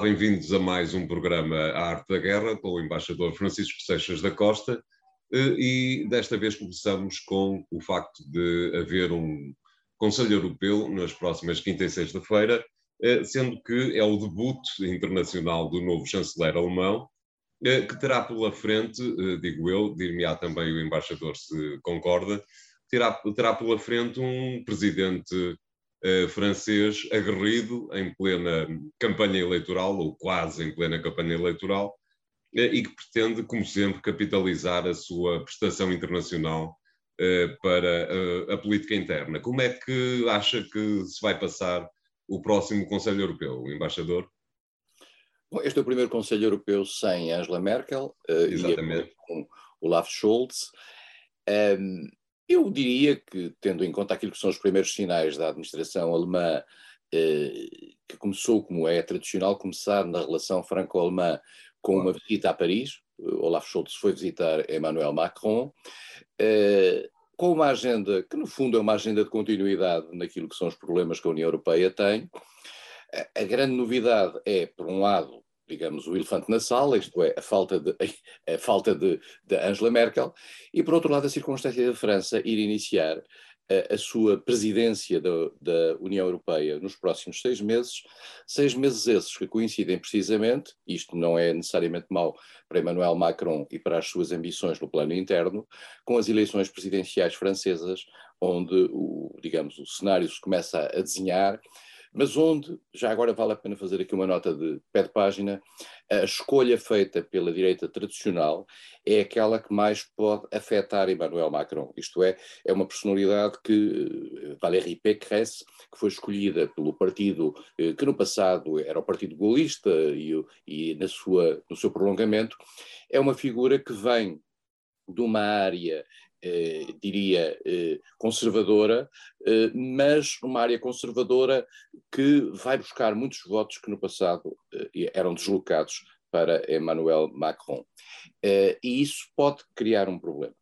Bem-vindos a mais um programa A Arte da Guerra com o embaixador Francisco Seixas da Costa eh, e desta vez começamos com o facto de haver um Conselho Europeu nas próximas quinta e sexta-feira, eh, sendo que é o debut internacional do novo chanceler alemão, eh, que terá pela frente, digo eu, dir-me-á também o embaixador se concorda, terá, terá pela frente um presidente francês aguerrido em plena campanha eleitoral, ou quase em plena campanha eleitoral, uh, e que pretende, como sempre, capitalizar a sua prestação internacional uh, para a política interna. Como é que acha que se vai passar o próximo Conselho Europeu, embaixador? Bom, este é o primeiro Conselho Europeu sem Angela Merkel e com Olaf Scholz. Um, eu diria que, tendo em conta aquilo que são os primeiros sinais da administração alemã, eh, que começou, como é tradicional, começar na relação franco-alemã com uma visita a Paris, Olaf Scholz foi visitar Emmanuel Macron, eh, com uma agenda que, no fundo, é uma agenda de continuidade naquilo que são os problemas que a União Europeia tem. A grande novidade é, por um lado, digamos, o elefante na sala, isto é, a falta de, a falta de, de Angela Merkel, e por outro lado a circunstância da França ir iniciar a, a sua presidência da, da, União Europeia nos próximos seis meses, seis meses esses que coincidem precisamente, isto não é necessariamente mau para Emmanuel Macron e para as suas ambições no plano interno, com as eleições presidenciais francesas, onde, o, digamos, o cenário se começa a desenhar mas onde, já agora vale a pena fazer aqui uma nota de pé de página, a escolha feita pela direita tradicional é aquela que mais pode afetar Emmanuel Macron. Isto é, é uma personalidade que, eh, Valérie Pécresse, que foi escolhida pelo partido eh, que no passado era o Partido Golista e, e na sua, no seu prolongamento, é uma figura que vem de uma área diria, eh, conservadora, eh, mas uma área conservadora que vai buscar muitos votos que no passado eh, eram deslocados para Emmanuel Macron. Eh, e isso pode criar um problema.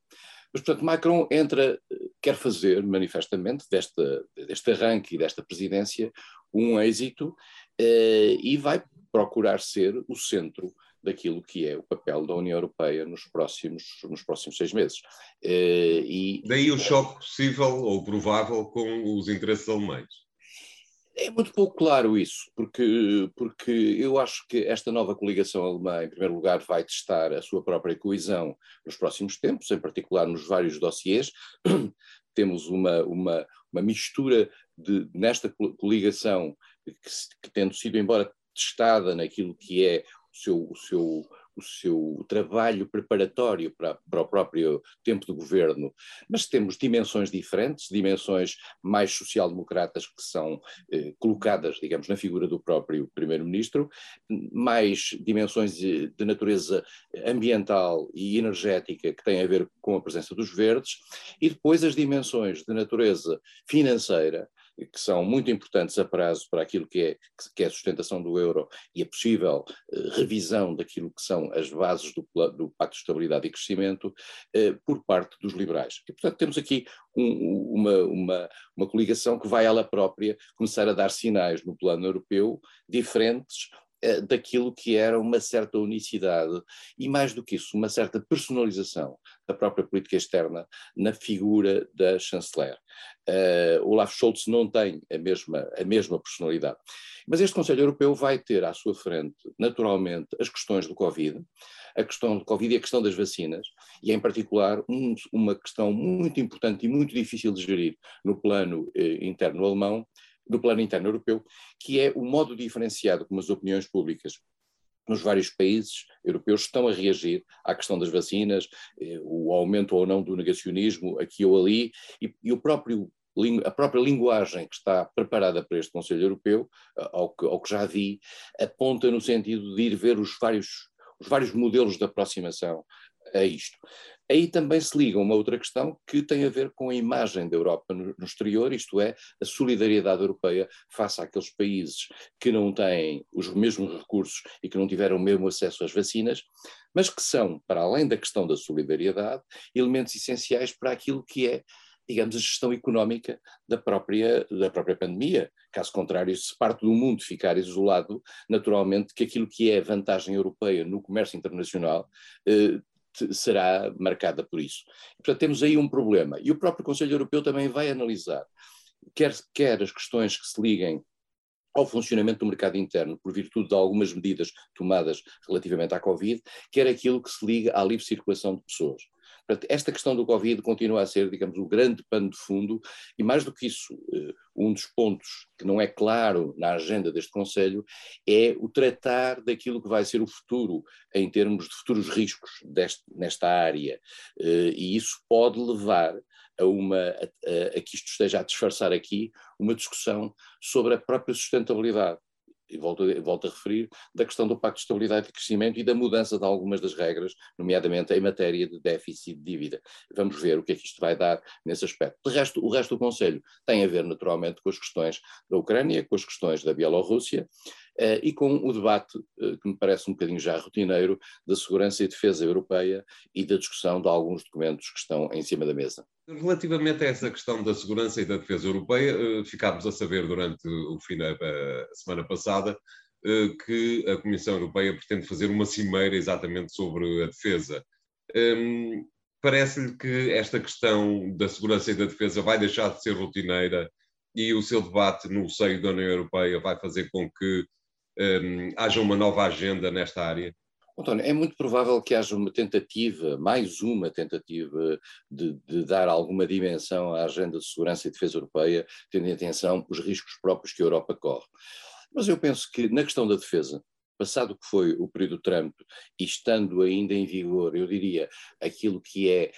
Mas, portanto, Macron entra, eh, quer fazer manifestamente deste, deste arranque e desta presidência um êxito e vai procurar ser o centro daquilo que é o papel da União Europeia nos próximos, nos próximos seis meses. Eh, e, Daí o choque possível ou provável com os interesses alemães. É muito pouco claro isso, porque, porque eu acho que esta nova coligação alemã, em primeiro lugar, vai testar a sua própria coesão nos próximos tempos, em particular nos vários dossiês. Temos uma, uma, uma mistura de, nesta coligação que, que, tendo sido, embora testada naquilo que é seu, o, seu, o seu trabalho preparatório para, para o próprio tempo do governo, mas temos dimensões diferentes, dimensões mais social-democratas que são eh, colocadas, digamos, na figura do próprio primeiro-ministro, mais dimensões de, de natureza ambiental e energética que têm a ver com a presença dos verdes, e depois as dimensões de natureza financeira, que são muito importantes a prazo para aquilo que é, que é a sustentação do euro e a possível uh, revisão daquilo que são as bases do, do Pacto de Estabilidade e Crescimento uh, por parte dos liberais. E, portanto, temos aqui um, uma, uma, uma coligação que vai ela própria começar a dar sinais no plano europeu diferentes eh, daquilo que era uma certa unicidade e, mais do que isso, uma certa personalização da própria política externa na figura da chanceler. Uh, Olaf Scholz não tem a mesma, a mesma personalidade. Mas este Conselho Europeu vai ter à sua frente, naturalmente, as questões do Covid, a questão do Covid e a questão das vacinas, e em particular um, uma questão muito importante e muito difícil de gerir no plano eh, interno alemão, no plano interno europeu, que é o modo diferenciado como as opiniões públicas nos vários países europeus estão a reagir à questão das vacinas, eh, o aumento ou não do negacionismo aqui ou ali, e, e o próprio a própria linguagem que está preparada para este Conselho Europeu, ao que, ao que já vi, aponta no sentido de ir ver os vários, os vários modelos de aproximação a isto. Aí também se liga uma outra questão que tem a ver com a imagem da Europa no, exterior, isto é, a solidariedade europeia face àqueles países que não têm os mesmos recursos e que não tiveram o mesmo acesso às vacinas, mas que são, para além da questão da solidariedade, elementos essenciais para aquilo que é digamos, a gestão económica da própria, da própria pandemia. Caso contrário, se parte do mundo ficar isolado, naturalmente que aquilo que é vantagem europeia no comércio internacional eh, será marcada por isso. Portanto, temos aí um problema. E o próprio Conselho Europeu também vai analisar, quer, quer as questões que se liguem ao funcionamento do mercado interno, por virtude de algumas medidas tomadas relativamente à Covid, quer aquilo que se liga à livre circulação de pessoas. Esta questão do Covid continua a ser, digamos, o grande pano de fundo, e mais do que isso, eh, um dos pontos que não é claro na agenda deste Conselho é o tratar daquilo que vai ser o futuro, em termos de futuros riscos deste, nesta área. Eh, e isso pode levar a, uma, a, a, que isto esteja a disfarçar aqui uma discussão sobre a própria sustentabilidade e volto, volto a referir, da questão do Pacto de Estabilidade e Crescimento e da mudança de algumas das regras, nomeadamente em matéria de déficit de dívida. Vamos ver o que é que isto vai dar nesse aspecto. De resto, o resto do Conselho tem a ver naturalmente com as questões da Ucrânia, com as questões da Bielorrússia, uh, e com o debate, uh, que me parece um bocadinho já rotineiro, da segurança e defesa europeia e da discussão de alguns documentos que estão em cima da mesa. Relativamente a essa questão da segurança e da defesa europeia, uh, ficámos a saber durante o fim da semana passada que a Comissão Europeia pretende fazer uma cimeira exatamente sobre a defesa. Um, Parece-lhe que esta questão da segurança e da defesa vai deixar de ser rotineira e o seu debate no seio da União Europeia vai fazer com que um, haja uma nova agenda nesta área? António, é muito provável que haja uma tentativa, mais uma tentativa, de, de, dar alguma dimensão à agenda de segurança e defesa europeia, tendo em atenção os riscos próprios que a Europa corre. Mas eu penso que na questão da defesa, passado o que foi o período Trump e estando ainda em vigor, eu diria, aquilo que é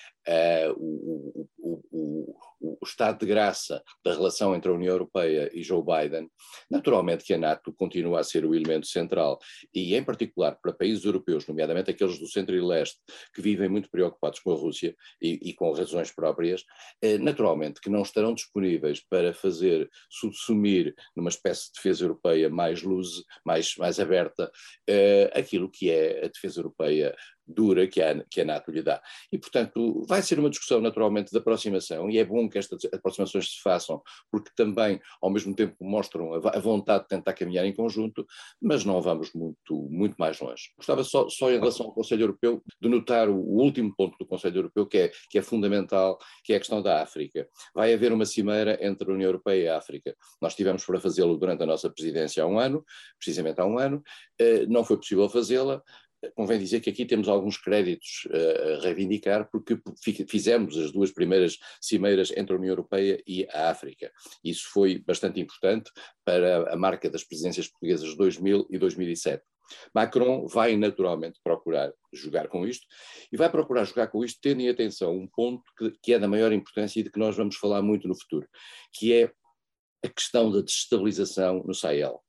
uh, o, o, o, o, estado de graça da relação entre a União Europeia e Joe Biden, naturalmente que a NATO continua a ser o elemento central e, em particular, para países europeus, nomeadamente aqueles do centro e leste, que vivem muito preocupados com a Rússia e, e com razões próprias, eh, naturalmente que não estarão disponíveis para fazer subsumir numa espécie de defesa europeia mais luz, mais, mais aberta, eh, aquilo que é a defesa europeia dura que a, que a NATO lhe dá. E, portanto, vai ser uma discussão naturalmente de aproximação, e é bom que estas aproximações se façam, porque também, ao mesmo tempo, mostram a, a vontade de tentar caminhar em conjunto, mas não vamos muito, muito mais longe. Gostava só, só em relação ao Conselho Europeu de notar o, o último ponto do Conselho Europeu, que é, que é fundamental, que é a questão da África. Vai haver uma cimeira entre a União Europeia e a África. Nós tivemos para fazê-lo durante a nossa presidência há um ano, precisamente há um ano, eh, não foi possível fazê-la, convém dizer que aqui temos alguns créditos eh, a reivindicar, porque fizemos as duas primeiras cimeiras entre a União Europeia e a África. Isso foi bastante importante para a marca das presidências portuguesas de 2000 e 2007. Macron vai naturalmente procurar jogar com isto e vai procurar jogar com isto tendo em atenção um ponto que, que é da maior importância e de que nós vamos falar muito no futuro, que é a questão da desestabilização no Sahel.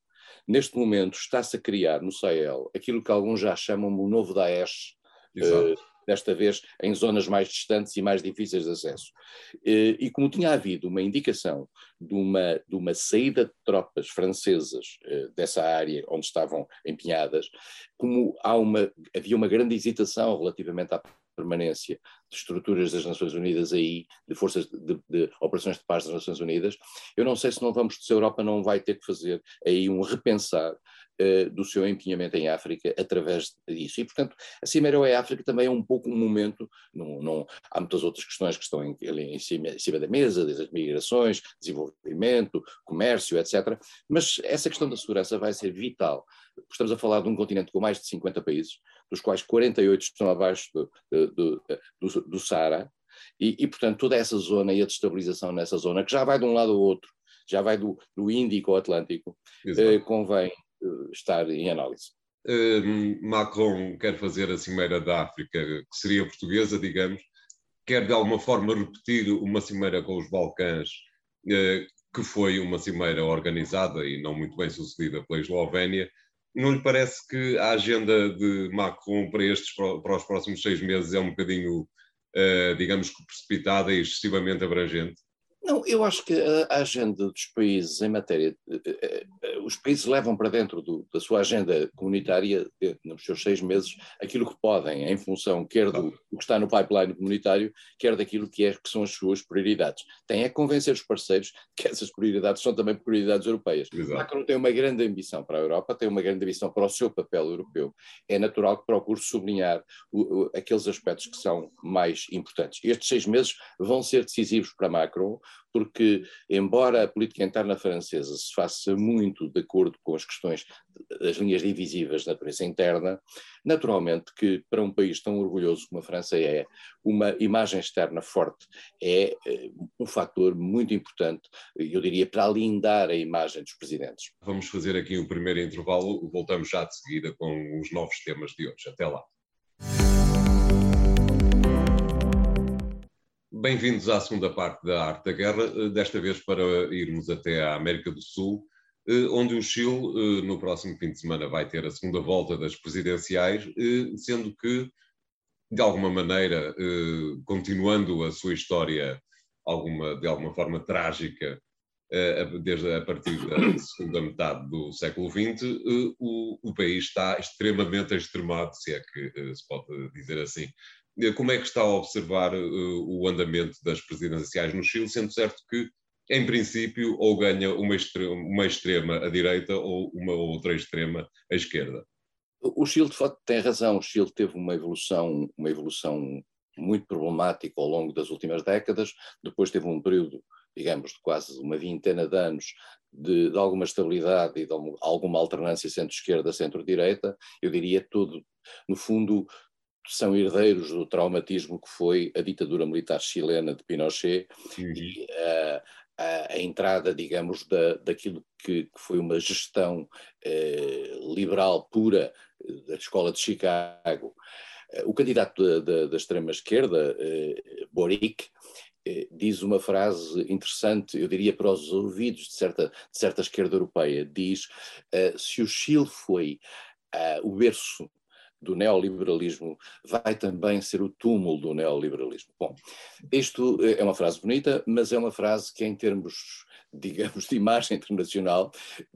Neste momento está-se a criar no Sahel aquilo que alguns já chamam o novo Daesh, uh, desta vez em zonas mais distantes e mais difíceis de acesso. Uh, e como tinha havido uma indicação de uma, de uma saída de tropas francesas uh, dessa área onde estavam empenhadas, como há uma, havia uma grande hesitação relativamente à permanência de estruturas das Nações Unidas aí, de forças de, de, operações de paz das Nações Unidas, eu não sei se não vamos, se a Europa não vai ter que fazer aí um repensar uh, do seu empenhamento em África através disso. E, portanto, a Cimeira é África também é um pouco um momento, não, há muitas outras questões que estão em, em, cima, em cima da mesa, desde as migrações, desenvolvimento, comércio, etc. Mas essa questão da segurança vai ser vital. Estamos a falar de um continente com mais de 50 países, dos quais 48 estão abaixo do, do, do, do Saara, e, e, portanto, toda essa zona e a destabilização nessa zona, que já vai de um lado ao outro, já vai do, do Índico ao Atlântico, eh, convém eh, estar em análise. Uh, Macron quer fazer a Cimeira da África, que seria portuguesa, digamos, quer de alguma forma repetir uma cimeira com os Balcãs, uh, que foi uma cimeira organizada e não muito bem sucedida pela Eslovénia, não lhe parece que a agenda de Macron para, estes, para os próximos seis meses é um bocadinho, uh, digamos que precipitada e excessivamente abrangente? Não, eu acho que a agenda dos países em matéria. Eh, eh, os países levam para dentro do, da sua agenda comunitária, nos seus seis meses, aquilo que podem, em função quer do, do, que está no pipeline comunitário, quer daquilo que, é, que são as suas prioridades. Tem é convencer os parceiros que essas prioridades são também prioridades europeias. Exato. Macron tem uma grande ambição para a Europa, tem uma grande ambição para o seu papel europeu. É natural que procure sublinhar o, o, aqueles aspectos que são mais importantes. Estes seis meses vão ser decisivos para Macron porque, embora a política interna francesa se faça muito de acordo com as questões das linhas divisivas da natureza interna, naturalmente que para um país tão orgulhoso como a França é, uma imagem externa forte é eh, um fator muito importante, eu diria, para alindar a imagem dos presidentes. Vamos fazer aqui o um primeiro intervalo, voltamos já de seguida com os novos temas de hoje. Até lá. Bem-vindos à segunda parte da Arte da Guerra, eh, desta vez para irmos até à América do Sul, eh, onde o Chile, eh, no próximo fim de semana, vai ter a segunda volta das presidenciais, sendo que, de alguma maneira, continuando a sua história alguma, de alguma forma trágica, desde a partir da segunda metade do século XX, o, o país está extremamente extremado, se é que se pode dizer assim. Como é que está a observar uh, o andamento das presidenciais no Chile, sendo certo que, em princípio, ou ganha uma extrema, uma extrema à direita ou uma outra extrema à esquerda? O Chile, de facto, tem razão. O Chile teve uma evolução, uma evolução muito problemática ao longo das últimas décadas. Depois teve um período, digamos, de quase uma vintena de anos de, de alguma estabilidade e de alguma alternância centro-esquerda, centro-direita. Eu diria tudo, no fundo, são herdeiros do traumatismo que foi a ditadura militar chilena de Pinochet uhum. e uh, a, a, entrada, digamos, da, daquilo que, que foi uma gestão uh, liberal pura eh, da escola de Chicago. Uh, o candidato da, da, da extrema-esquerda, Boric, diz uma frase interessante, eu diria para os ouvidos de certa, de certa esquerda europeia, diz se o Chile foi o berço do neoliberalismo vai também ser o túmulo do neoliberalismo. Bom, isto é uma frase bonita, mas é uma frase que, em termos, digamos, de imagem internacional,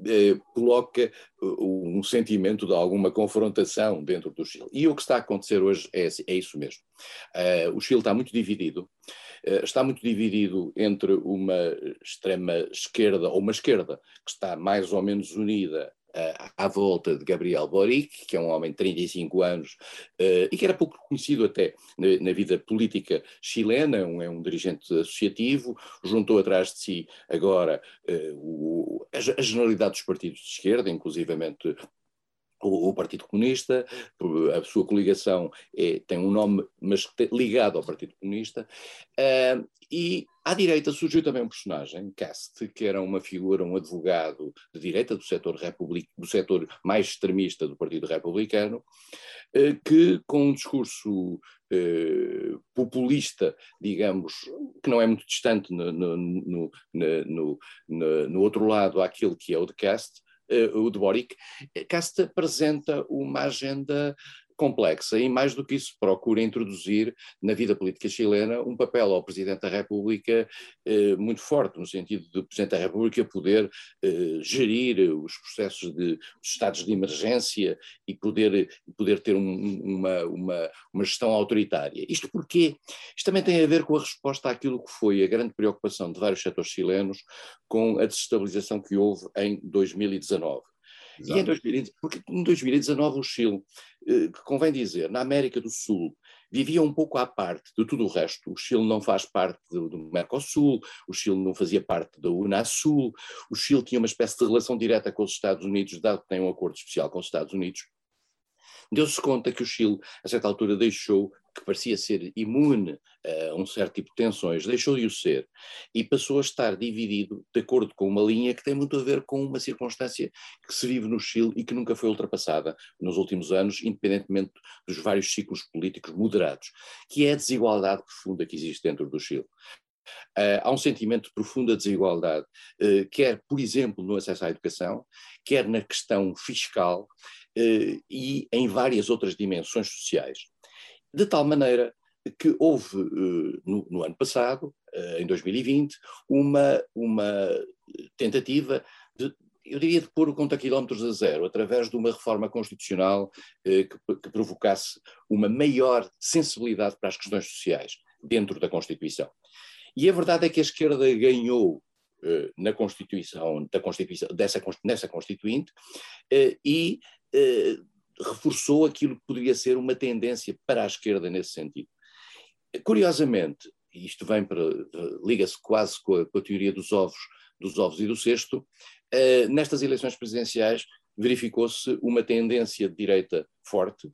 eh, coloca um sentimento de alguma confrontação dentro do Chile. E o que está a acontecer hoje é, é isso mesmo. Uh, o Chile está muito dividido. Está muito dividido entre uma extrema esquerda ou uma esquerda que está mais ou menos unida à volta de Gabriel Boric, que é um homem de 35 anos uh, e que era pouco conhecido até na, na vida política chilena, um, é um dirigente associativo, juntou atrás de si agora uh, o, a, a generalidade dos partidos de esquerda, inclusivamente o, o, Partido Comunista, a sua coligação é, tem um nome, mas ligado ao Partido Comunista, uh, e à direita surgiu também um personagem, Cast, que era uma figura, um advogado de direita do setor, republic, do setor mais extremista do Partido Republicano, uh, que com um discurso uh, populista, digamos, que não é muito distante no, no, no, no, outro lado àquilo que é o de Cast, o de Boric, Casta apresenta uma agenda complexa e, mais do que isso, procura introduzir na vida política chilena um papel ao Presidente da República eh, muito forte, no sentido de o Presidente da República poder eh, gerir os processos de os estados de emergência e poder, poder ter um, uma, uma, uma gestão autoritária. Isto porque isto também tem a ver com a resposta àquilo que foi a grande preocupação de vários setores chilenos com a desestabilização que houve em 2019. Exato. E em 2019, porque em 2019 o Chile, eh, que convém dizer, na América do Sul, vivia um pouco à parte de tudo o resto. O Chile não faz parte do, do Mercosul, o Chile não fazia parte da Unasul, o Chile tinha uma espécie de relação direta com os Estados Unidos, dado que tem um acordo especial com os Estados Unidos. Deu-se conta que o Chile, a certa altura, deixou que parecia ser imune a um certo tipo de tensões, deixou de o ser e passou a estar dividido de acordo com uma linha que tem muito a ver com uma circunstância que se vive no Chile e que nunca foi ultrapassada nos últimos anos, independentemente dos vários ciclos políticos moderados, que é a desigualdade profunda que existe dentro do Chile. Uh, há um sentimento de profunda desigualdade, uh, quer, por exemplo, no acesso à educação, quer na questão fiscal uh, e em várias outras dimensões sociais de tal maneira que houve no, no, ano passado, em 2020, uma, uma tentativa de, eu diria, de pôr o conta quilómetros a zero, através de uma reforma constitucional que, que provocasse uma maior sensibilidade para as questões sociais dentro da Constituição. E a verdade é que a esquerda ganhou eh, na Constituição, da Constituição dessa, nessa Constituinte eh, e eh, reforçou aquilo que poderia ser uma tendência para a esquerda nesse sentido. Curiosamente, isto vem para liga-se quase com a, com a, teoria dos ovos, dos ovos e do cesto, nestas eleições presidenciais verificou-se uma tendência de direita forte,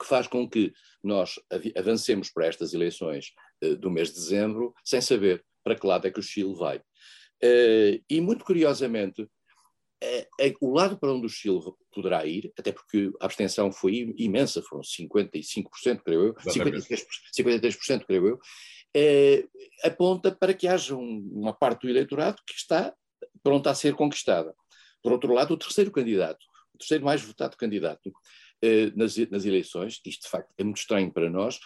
que faz com que nós avancemos para estas eleições uh, do mês de dezembro sem saber para que lado é que o Chile vai. Uh, e muito curiosamente, o lado para onde o Chile poderá ir, até porque a abstenção foi imensa, foram 55%, creio eu, 53%, 53%, creio eu, aponta para que haja um, uma parte do eleitorado que está pronta a ser conquistada. Por outro lado, o terceiro candidato, o terceiro mais votado candidato, eh, nas, nas eleições, isto de facto é muito estranho para nós, eh,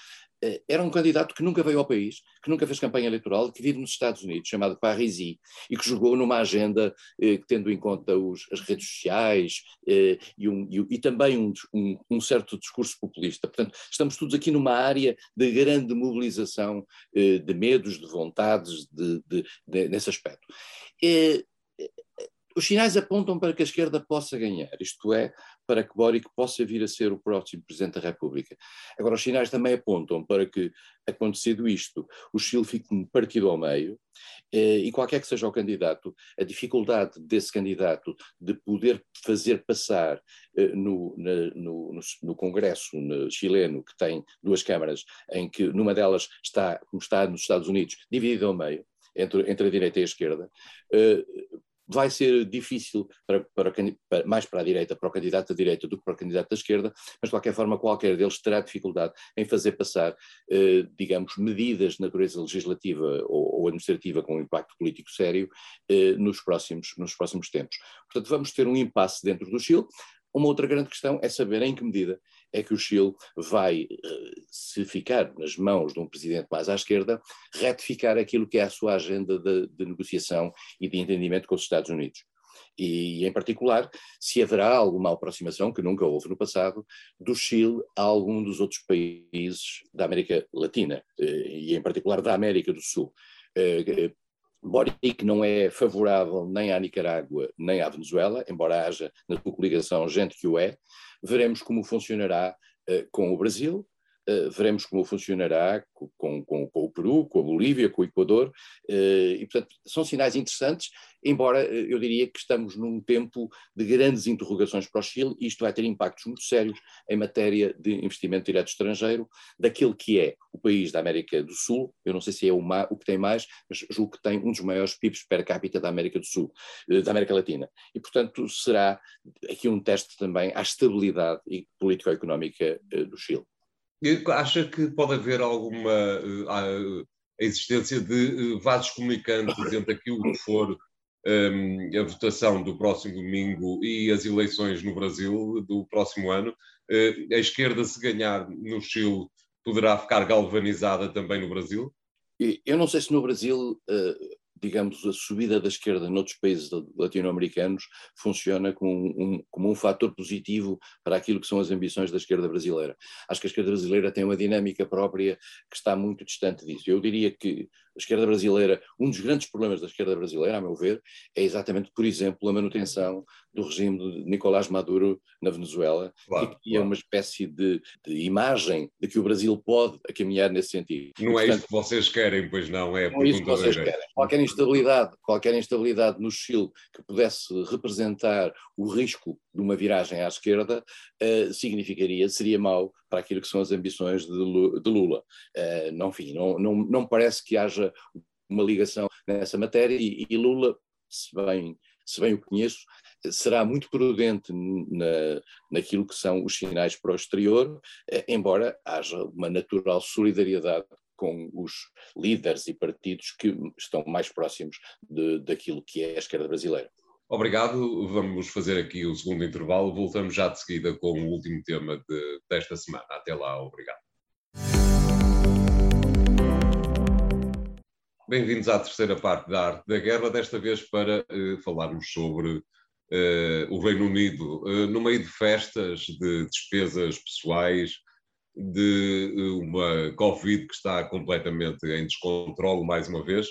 era um candidato que nunca veio ao país, que nunca fez campanha eleitoral, que vive nos Estados Unidos, chamado Parisi, e que jogou numa agenda eh, tendo em conta os, as redes sociais eh, e, um, e, e, também um, um, um, certo discurso populista. Portanto, estamos todos aqui numa área de grande mobilização eh, de medos, de vontades, de, de, de, nesse aspecto. Eh, os sinais apontam para que a esquerda possa ganhar, isto é, para que Boric possa vir a ser o próximo Presidente da República. Agora, os sinais também apontam para que, acontecido isto, o Chile fique partido ao meio, eh, e qualquer que seja o candidato, a dificuldade desse candidato de poder fazer passar eh, no, na, no, no, Congresso no chileno, que tem duas câmaras, em que numa delas está, como está nos Estados Unidos, dividido ao meio, entre, entre a direita e a esquerda, eh, vai ser difícil para, para, para, mais para a direita, para o candidato da direita do que para o candidato da esquerda, mas de qualquer forma qualquer deles terá dificuldade em fazer passar, eh, digamos, medidas de natureza legislativa ou, ou administrativa com um impacto político sério eh, nos, próximos, nos próximos tempos. Portanto, vamos ter um impasse dentro do Chile. Uma outra grande questão é saber em que medida é que o Chile vai, eh, se ficar nas mãos de um presidente mais à esquerda, retificar aquilo que é a sua agenda de, de negociação e de entendimento com os Estados Unidos. E, em particular, se haverá alguma aproximação, que nunca houve no passado, do Chile a algum dos outros países da América Latina, eh, e em particular da América do Sul. Boric não é favorável nem à Nicarágua nem à Venezuela, embora haja na sua coligação gente que o é, Veremos como funcionará uh, com o Brasil, Uh, veremos como funcionará com, com, com, o Peru, com a Bolívia, com o Equador, uh, e portanto são sinais interessantes, embora uh, eu diria que estamos num tempo de grandes interrogações para o Chile e isto vai ter impactos muito sérios em matéria de investimento direto estrangeiro, daquele que é o país da América do Sul, eu não sei se é o, o que tem mais, mas julgo que tem um dos maiores PIBs per capita da América do Sul, da América Latina, e portanto será aqui um teste também à estabilidade político-económica do Chile. Acha que pode haver alguma uh, existência de uh, vasos comunicantes entre aquilo que for um, a votação do próximo domingo e as eleições no Brasil do próximo ano? Uh, a esquerda, se ganhar no Chile, poderá ficar galvanizada também no Brasil? Eu não sei se no Brasil digamos, a subida da esquerda noutros países latino-americanos funciona como um, como um fator positivo para aquilo que são as ambições da esquerda brasileira. Acho que a esquerda brasileira tem uma dinâmica própria que está muito distante disso. Eu diria que a esquerda brasileira, um dos grandes problemas da esquerda brasileira, a meu ver, é exatamente, por exemplo, a manutenção do regime de Nicolás Maduro na Venezuela, claro, que é claro. uma espécie de, de, imagem de que o Brasil pode caminhar nesse sentido. Não é isso que vocês querem, pois não, é não é isso que vocês querem. Qualquer instabilidade, qualquer instabilidade no Chile que pudesse representar o risco de uma viragem à esquerda, uh, significaria, seria mau para aquilo que são as ambições de Lula. Uh, não, enfim, não, não, não parece que haja uma ligação nessa matéria e, e Lula, se bem, se bem o conheço, será muito prudente na, naquilo que são os sinais para o exterior, eh, embora haja uma natural solidariedade com os líderes e partidos que estão mais próximos de, daquilo que é a esquerda brasileira. Obrigado, vamos fazer aqui o segundo intervalo, voltamos já de seguida com o último tema de, desta semana. Até lá, obrigado. Bem-vindos à terceira parte da Arte da Guerra, desta vez para uh, falarmos sobre uh, o Reino Unido, uh, no meio de festas, de despesas pessoais, de uma Covid que está completamente em descontrole, mais uma vez,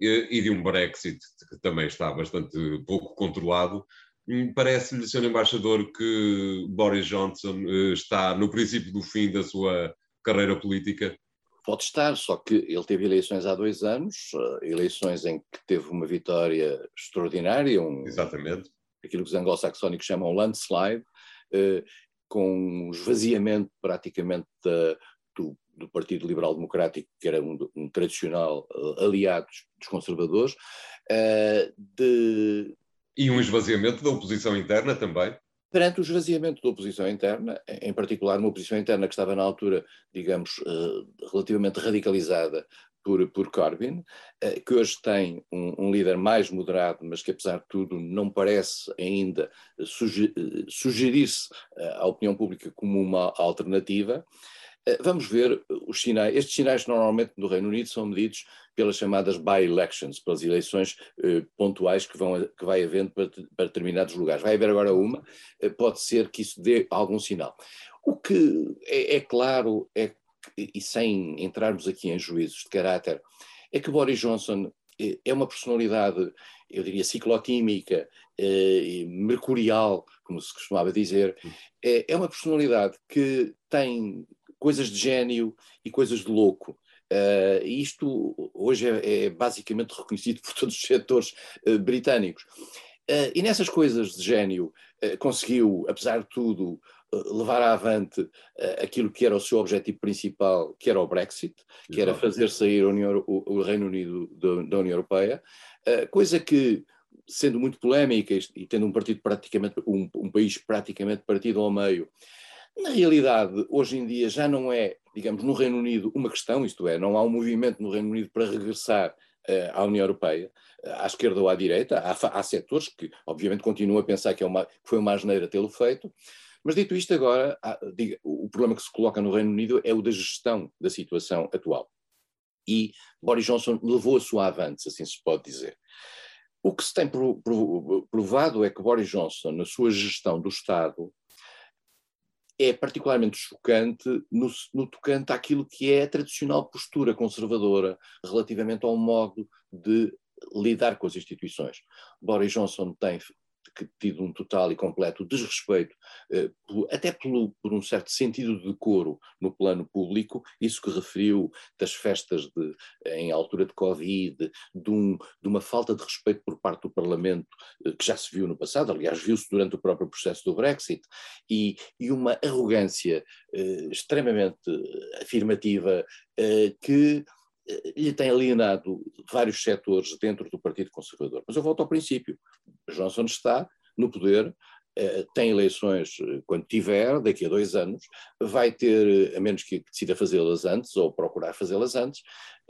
e de um Brexit que também está bastante pouco controlado. Hum, parece-lhe, Sr. Embaixador, que Boris Johnson está no princípio do fim da sua carreira política? Pode estar, só que ele teve eleições há dois anos, eh, eleições em que teve uma vitória extraordinária, um, Exatamente. aquilo que os anglo-saxónicos chamam landslide, eh, com um esvaziamento praticamente da, do, do, Partido Liberal Democrático, que era um, um tradicional uh, aliado dos conservadores, uh, de... E um esvaziamento da oposição interna também perante o esvaziamento da oposição interna, em particular uma oposição interna que estava na altura, digamos, eh, relativamente radicalizada por, por Corbyn, eh, que hoje tem um, um, líder mais moderado, mas que apesar de tudo não parece ainda sugerir-se eh, à opinião pública como uma alternativa. Vamos ver os sinais. Estes sinais normalmente no Reino Unido são medidos pelas chamadas by-elections, pelas eleições eh, pontuais que, vão, que vai havendo para, para, determinados lugares. Vai haver agora uma, eh, pode ser que isso dê algum sinal. O que é, é claro, é, e sem entrarmos aqui em juízos de caráter, é que Boris Johnson eh, é uma personalidade, eu diria, ciclotímica, eh, mercurial, como se costumava dizer, é, é uma personalidade que tem coisas de gênio e coisas de louco. Uh, isto hoje é, é, basicamente reconhecido por todos os setores uh, britânicos. Uh, e nessas coisas de gênio, conseguiu, apesar de tudo, levar avante aquilo que era o seu objetivo principal, que era o Brexit, que era fazer sair União, o, o, Reino Unido da, da União Europeia, coisa que sendo muito polémica e tendo um partido praticamente um, um país praticamente partido ao meio, na realidade, hoje em dia já não é, digamos, no Reino Unido uma questão, isto é, não há um movimento no Reino Unido para regressar uh, à União Europeia, uh, à esquerda ou à direita. Há, há setores que, obviamente, continuam a pensar que, é uma, que foi uma asneira tê-lo feito. Mas dito isto agora, há, diga, o problema que se coloca no Reino Unido é o da gestão da situação atual. E Boris Johnson levou a sua avante, assim se pode dizer. O que se tem provado é que Boris Johnson, na sua gestão do Estado, é particularmente chocante no, no, tocante àquilo que é a tradicional postura conservadora relativamente ao modo de lidar com as instituições. Boris Johnson tem tido um total e completo desrespeito, eh, até pelo, por um certo sentido de decoro no plano público, isso que referiu das festas de, em altura de Covid, de, um, de, uma falta de respeito por parte do Parlamento, eh, que já se viu no passado, aliás, viu-se durante o próprio processo do Brexit, e, e uma arrogância eh, extremamente afirmativa que lhe tem alienado vários setores dentro do Partido Conservador. Mas eu volto ao princípio. Johnson está no poder, eh, tem eleições eh, quando tiver, daqui a dois anos, vai ter, a menos que decida fazê-las antes ou procurar fazê-las antes,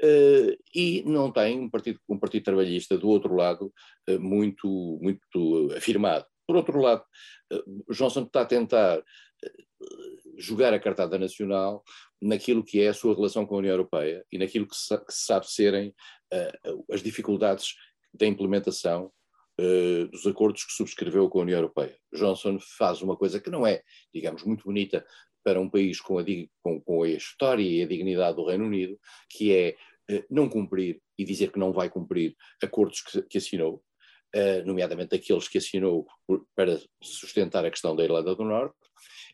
eh, e não tem um partido, um partido trabalhista do outro lado muito, muito afirmado. Por outro lado, Johnson está a tentar jogar a cartada nacional naquilo que é a sua relação com a União Europeia e naquilo que se, que sabe serem uh, as dificuldades da implementação uh, dos acordos que subscreveu com a União Europeia. Johnson faz uma coisa que não é, digamos, muito bonita para um país com a, com, com a história e a dignidade do Reino Unido, que é uh, não cumprir e dizer que não vai cumprir acordos que, que assinou, nomeadamente aqueles que assinou por, para sustentar a questão da Irlanda do Norte,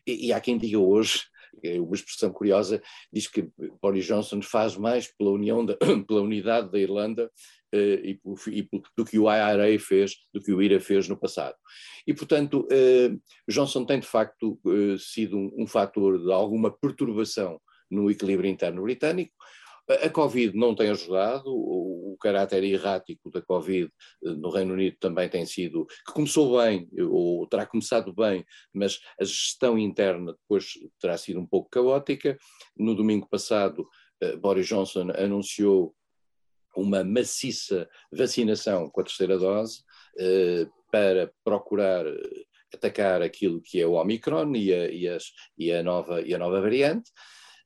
e, e há quem diga hoje, é uma expressão curiosa, diz que Boris Johnson faz mais pela, união da, pela unidade da Irlanda uh, e, e, do que o IRA fez, do que o IRA fez no passado. E, portanto, uh, Johnson tem de facto uh, sido um, um fator de alguma perturbação no equilíbrio interno britânico, a Covid não tem ajudado, o, caráter errático da Covid eh, no Reino Unido também tem sido, que começou bem, ou terá começado bem, mas a gestão interna depois terá sido um pouco caótica. No domingo passado, uh, Boris Johnson anunciou uma maciça vacinação com a terceira dose uh, para procurar atacar aquilo que é o Omicron e a, e as, e a, nova, e a nova variante.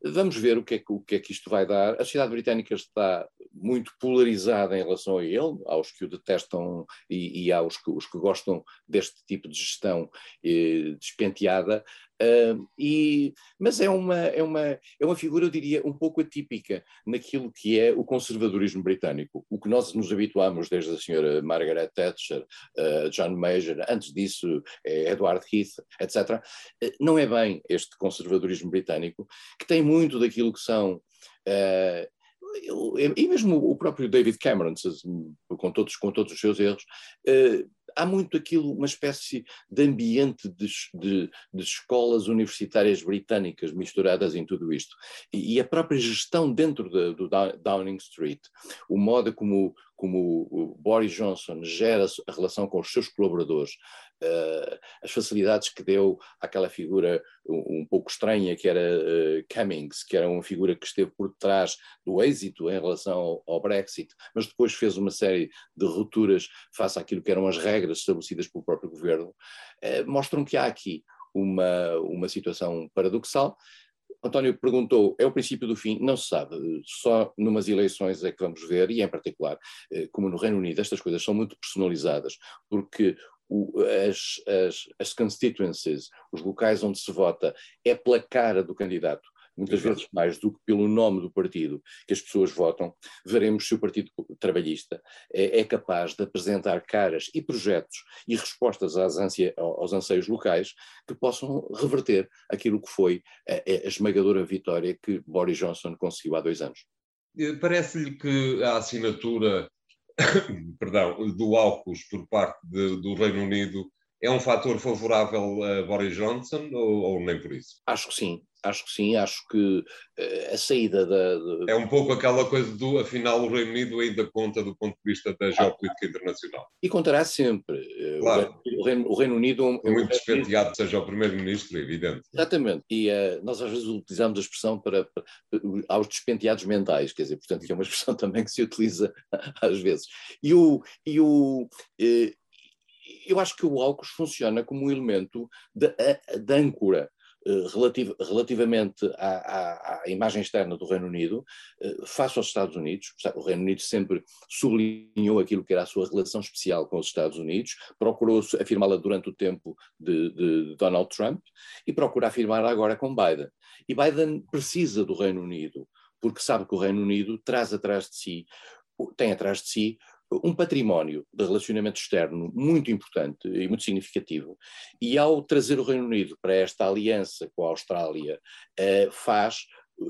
Vamos ver o que, é que, o que é que isto vai dar. A sociedade britânica está muito polarizada em relação a ele, aos que o detestam e, e aos que, os que gostam deste tipo de gestão eh, despenteada. Uh, e, mas é uma, é, uma, é uma figura, eu diria, um pouco atípica naquilo que é o conservadorismo britânico. O que nós nos habituamos desde a senhora Margaret Thatcher, uh, John Major, antes disso é Edward Heath, etc. Uh, não é bem este conservadorismo britânico, que tem muito daquilo que são e mesmo o próprio David Cameron, com todos, com todos os seus erros, há muito aquilo, uma espécie de ambiente de, de, de escolas universitárias britânicas misturadas em tudo isto. E, e a própria gestão dentro de, do Downing Street, o modo como, como o Boris Johnson gera a relação com os seus colaboradores, uh, as facilidades que deu àquela figura um, um pouco estranha que era uh, Cummings, que era uma figura que esteve por trás do êxito em relação ao, ao Brexit, mas depois fez uma série de rupturas face àquilo que eram as regras estabelecidas pelo próprio governo, uh, mostram que há aqui uma, uma situação paradoxal António perguntou, é o princípio do fim? Não se sabe, só numas eleições é que vamos ver, e em particular, como no Reino Unido, estas coisas são muito personalizadas, porque o, as, as, as constituencies, os locais onde se vota, é pela cara do candidato muitas vezes mais do que pelo nome do partido que as pessoas votam, veremos se o Partido Trabalhista é, é capaz de apresentar caras e projetos e respostas ansia, aos anseios locais que possam reverter aquilo que foi a, a esmagadora vitória que Boris Johnson conseguiu há dois anos. Eh, parece-lhe que a assinatura perdão, do AUKUS por parte de, do Reino Unido é um fator favorável a Boris Johnson ou, ou nem por isso? Acho que sim, acho que sim, acho que uh, a saída da. É um pouco aquela coisa do, afinal, o Reino Unido ainda conta do ponto de vista da geopolítica internacional. E contará sempre. Eh, claro. O, Reino, o Reino Unido. É muito despenteado, seja o Primeiro-Ministro, é evidente. Exatamente. E uh, nós às vezes utilizamos a expressão para, para, aos despenteados mentais, quer dizer, portanto, que é uma expressão também que se utiliza às vezes. E o. E o uh, eu acho que o AUKUS funciona como um elemento de, de âncora eh, relativ, relativamente à, à, à, imagem externa do Reino Unido, eh, face aos Estados Unidos. O Reino Unido sempre sublinhou aquilo que era a sua relação especial com os Estados Unidos, procurou afirmá-la durante o tempo de, de Donald Trump e procura afirmá-la agora com Biden. E Biden precisa do Reino Unido, porque sabe que o Reino Unido traz atrás de si, tem atrás de si um património de relacionamento externo muito importante e muito significativo, e ao trazer o Reino Unido para esta aliança com a Austrália, eh, faz,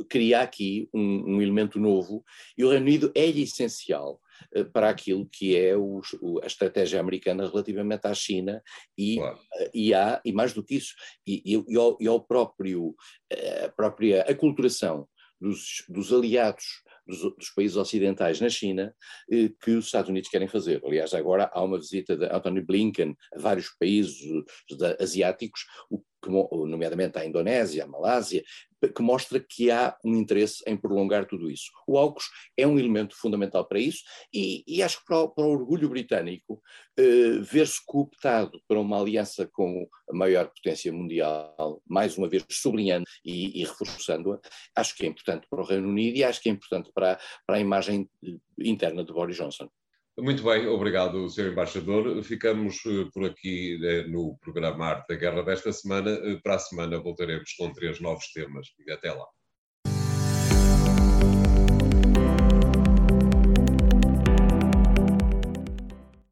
cria aqui um, um, elemento novo, e o Reino Unido é essencial eh, para aquilo que é o, o, a estratégia americana relativamente à China e, claro. Eh, e, há, e mais do que isso, e, e, e, ao, e ao próprio, a própria aculturação dos, dos aliados dos, dos, países ocidentais na China eh, que os Estados Unidos querem fazer. Aliás, agora há uma visita de Anthony Blinken a vários países asiáticos, o nomeadamente à Indonésia, à Malásia, que mostra que há um interesse em prolongar tudo isso. O AUKUS é um elemento fundamental para isso e, e acho que para o, para o orgulho britânico eh, ver-se cooptado para uma aliança com a maior potência mundial, mais uma vez sublinhando e, e reforçando-a, acho que é importante para o Reino Unido e acho que é importante para, para a imagem interna de Boris Johnson. Muito bem, obrigado, Sr. Embaixador. Ficamos uh, por aqui uh, no programa Arte da Guerra desta semana. Uh, para a semana voltaremos com três novos temas. E até lá.